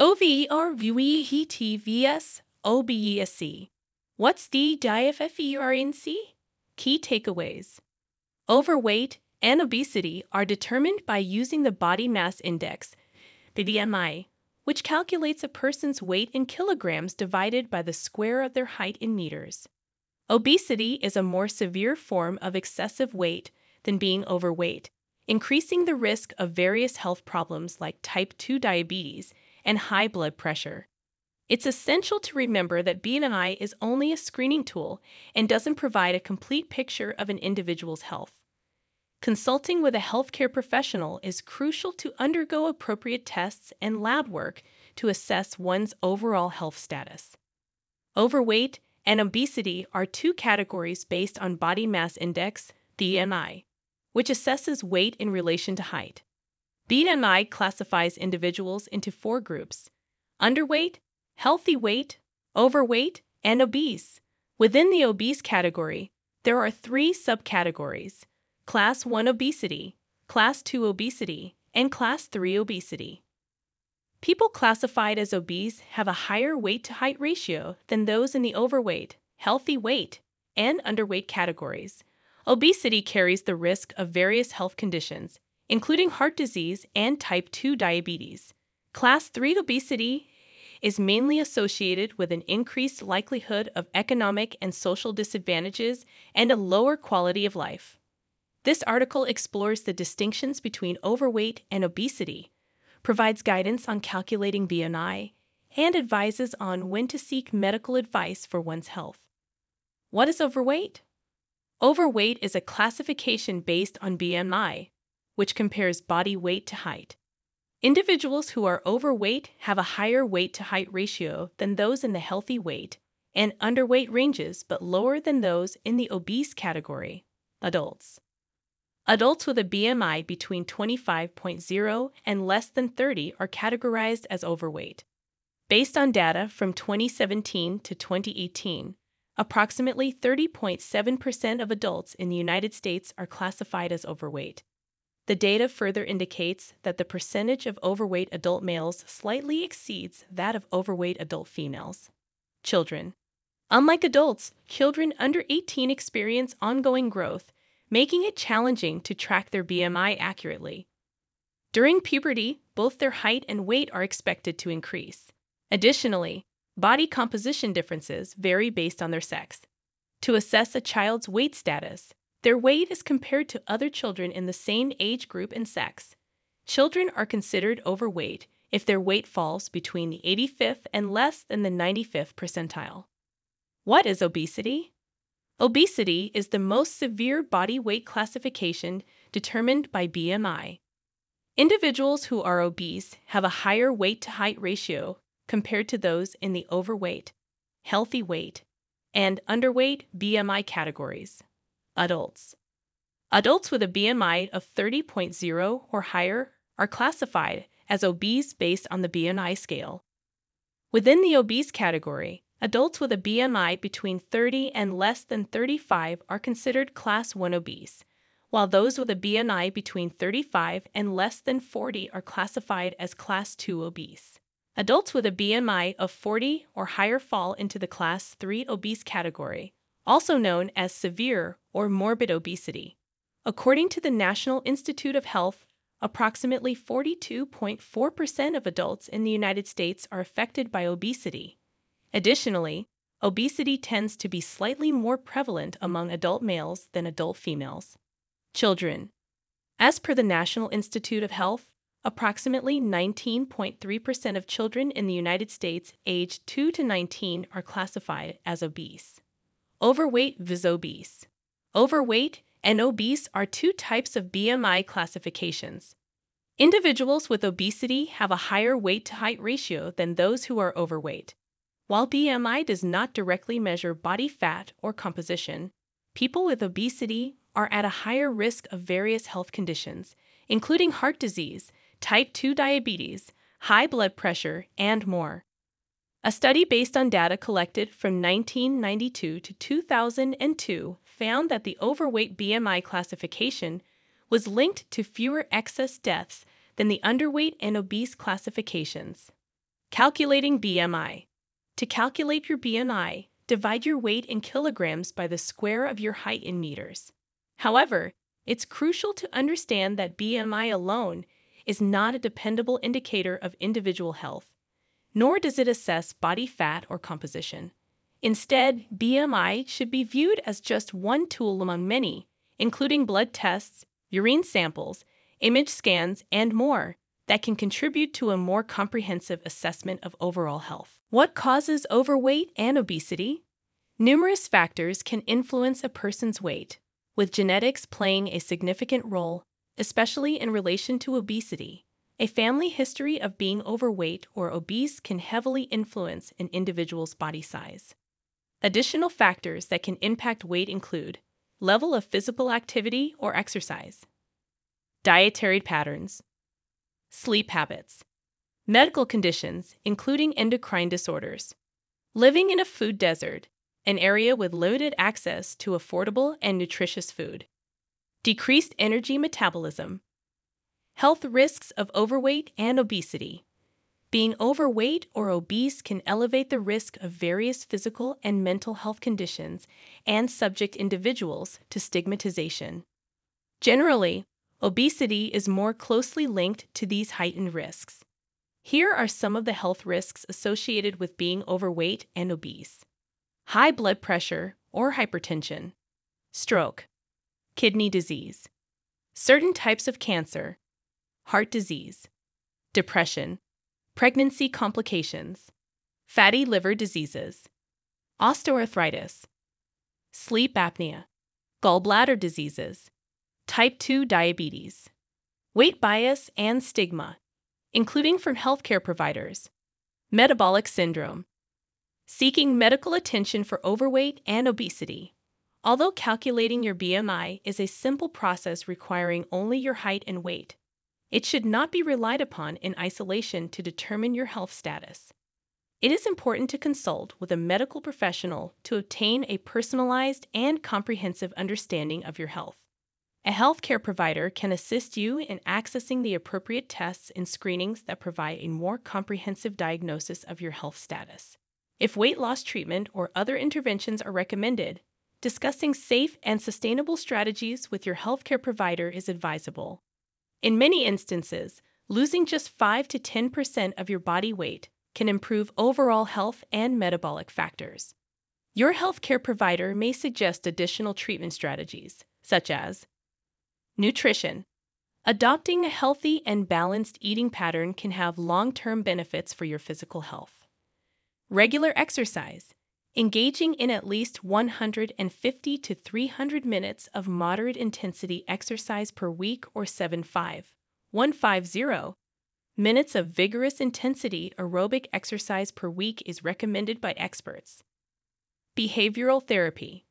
OVER OBESC. What's the DIFFERNC? Key takeaways. Overweight and obesity are determined by using the body mass index, the BMI, which calculates a person's weight in kilograms divided by the square of their height in meters. Obesity is a more severe form of excessive weight than being overweight, increasing the risk of various health problems like type 2 diabetes and high blood pressure. It's essential to remember that BMI is only a screening tool and doesn't provide a complete picture of an individual's health. Consulting with a healthcare professional is crucial to undergo appropriate tests and lab work to assess one's overall health status. Overweight and obesity are two categories based on body mass index, BMI, which assesses weight in relation to height. BMI classifies individuals into four groups underweight, healthy weight, overweight, and obese. Within the obese category, there are three subcategories Class 1 obesity, Class 2 obesity, and Class 3 obesity. People classified as obese have a higher weight to height ratio than those in the overweight, healthy weight, and underweight categories. Obesity carries the risk of various health conditions, including heart disease and type 2 diabetes. Class 3 obesity is mainly associated with an increased likelihood of economic and social disadvantages and a lower quality of life. This article explores the distinctions between overweight and obesity, provides guidance on calculating BMI, and advises on when to seek medical advice for one's health. What is overweight? Overweight is a classification based on BMI, which compares body weight to height. Individuals who are overweight have a higher weight to height ratio than those in the healthy weight and underweight ranges, but lower than those in the obese category, adults. Adults with a BMI between 25.0 and less than 30 are categorized as overweight. Based on data from 2017 to 2018, approximately 30.7% of adults in the United States are classified as overweight. The data further indicates that the percentage of overweight adult males slightly exceeds that of overweight adult females. Children. Unlike adults, children under 18 experience ongoing growth, making it challenging to track their BMI accurately. During puberty, both their height and weight are expected to increase. Additionally, body composition differences vary based on their sex. To assess a child's weight status, their weight is compared to other children in the same age group and sex. Children are considered overweight if their weight falls between the 85th and less than the 95th percentile. What is obesity? Obesity is the most severe body weight classification determined by BMI. Individuals who are obese have a higher weight to height ratio compared to those in the overweight, healthy weight, and underweight BMI categories adults. Adults with a BMI of 30.0 or higher are classified as obese based on the BMI scale. Within the obese category, adults with a BMI between 30 and less than 35 are considered class 1 obese, while those with a BMI between 35 and less than 40 are classified as class 2 obese. Adults with a BMI of 40 or higher fall into the class 3 obese category, also known as severe or morbid obesity. According to the National Institute of Health, approximately 42.4% of adults in the United States are affected by obesity. Additionally, obesity tends to be slightly more prevalent among adult males than adult females. Children. As per the National Institute of Health, approximately 19.3% of children in the United States aged 2 to 19 are classified as obese. Overweight vis obese. Overweight and obese are two types of BMI classifications. Individuals with obesity have a higher weight to height ratio than those who are overweight. While BMI does not directly measure body fat or composition, people with obesity are at a higher risk of various health conditions, including heart disease, type 2 diabetes, high blood pressure, and more. A study based on data collected from 1992 to 2002 found that the overweight BMI classification was linked to fewer excess deaths than the underweight and obese classifications. Calculating BMI. To calculate your BMI, divide your weight in kilograms by the square of your height in meters. However, it's crucial to understand that BMI alone is not a dependable indicator of individual health, nor does it assess body fat or composition. Instead, BMI should be viewed as just one tool among many, including blood tests, urine samples, image scans, and more that can contribute to a more comprehensive assessment of overall health. What causes overweight and obesity? Numerous factors can influence a person's weight, with genetics playing a significant role, especially in relation to obesity. A family history of being overweight or obese can heavily influence an individual's body size. Additional factors that can impact weight include level of physical activity or exercise, dietary patterns, sleep habits, medical conditions, including endocrine disorders, living in a food desert, an area with limited access to affordable and nutritious food, decreased energy metabolism, health risks of overweight and obesity. Being overweight or obese can elevate the risk of various physical and mental health conditions and subject individuals to stigmatization. Generally, Obesity is more closely linked to these heightened risks. Here are some of the health risks associated with being overweight and obese high blood pressure or hypertension, stroke, kidney disease, certain types of cancer, heart disease, depression, pregnancy complications, fatty liver diseases, osteoarthritis, sleep apnea, gallbladder diseases, type 2 diabetes, weight bias and stigma, including from healthcare providers, metabolic syndrome, seeking medical attention for overweight and obesity. Although calculating your BMI is a simple process requiring only your height and weight, it should not be relied upon in isolation to determine your health status. It is important to consult with a medical professional to obtain a personalized and comprehensive understanding of your health. A healthcare provider can assist you in accessing the appropriate tests and screenings that provide a more comprehensive diagnosis of your health status. If weight loss treatment or other interventions are recommended, discussing safe and sustainable strategies with your healthcare provider is advisable. In many instances, losing just 5 to 10% of your body weight can improve overall health and metabolic factors. Your healthcare provider may suggest additional treatment strategies, such as Nutrition. Adopting a healthy and balanced eating pattern can have long term benefits for your physical health. Regular exercise. Engaging in at least 150 to 300 minutes of moderate intensity exercise per week or 75, 150 minutes of vigorous intensity aerobic exercise per week is recommended by experts. Behavioral therapy.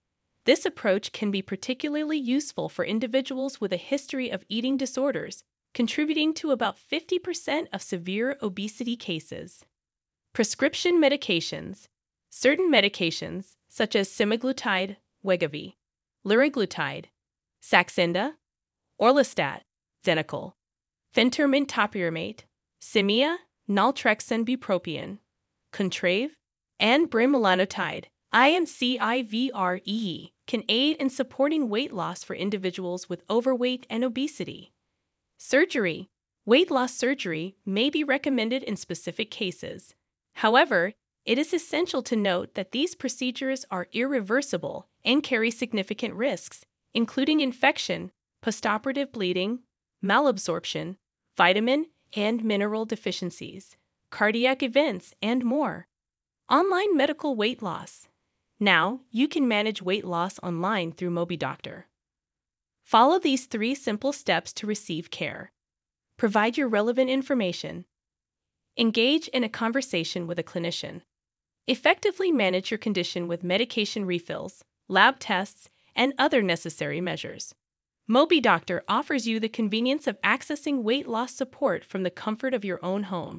This approach can be particularly useful for individuals with a history of eating disorders, contributing to about 50% of severe obesity cases. Prescription medications. Certain medications, such as semaglutide, Wegovy, liraglutide, Saxenda, Orlistat, Xenical, phentermine topiramate, Qsymia, naltrexone bupropion, Contrave, and bremelanotide, IMCIVREE can aid in supporting weight loss for individuals with overweight and obesity. Surgery. Weight loss surgery may be recommended in specific cases. However, it is essential to note that these procedures are irreversible and carry significant risks, including infection, postoperative bleeding, malabsorption, vitamin and mineral deficiencies, cardiac events, and more. Online medical weight loss. Now, you can manage weight loss online through MobiDoctor. Follow these three simple steps to receive care. Provide your relevant information. Engage in a conversation with a clinician. Effectively manage your condition with medication refills, lab tests, and other necessary measures. MobiDoctor offers you the convenience of accessing weight loss support from the comfort of your own home.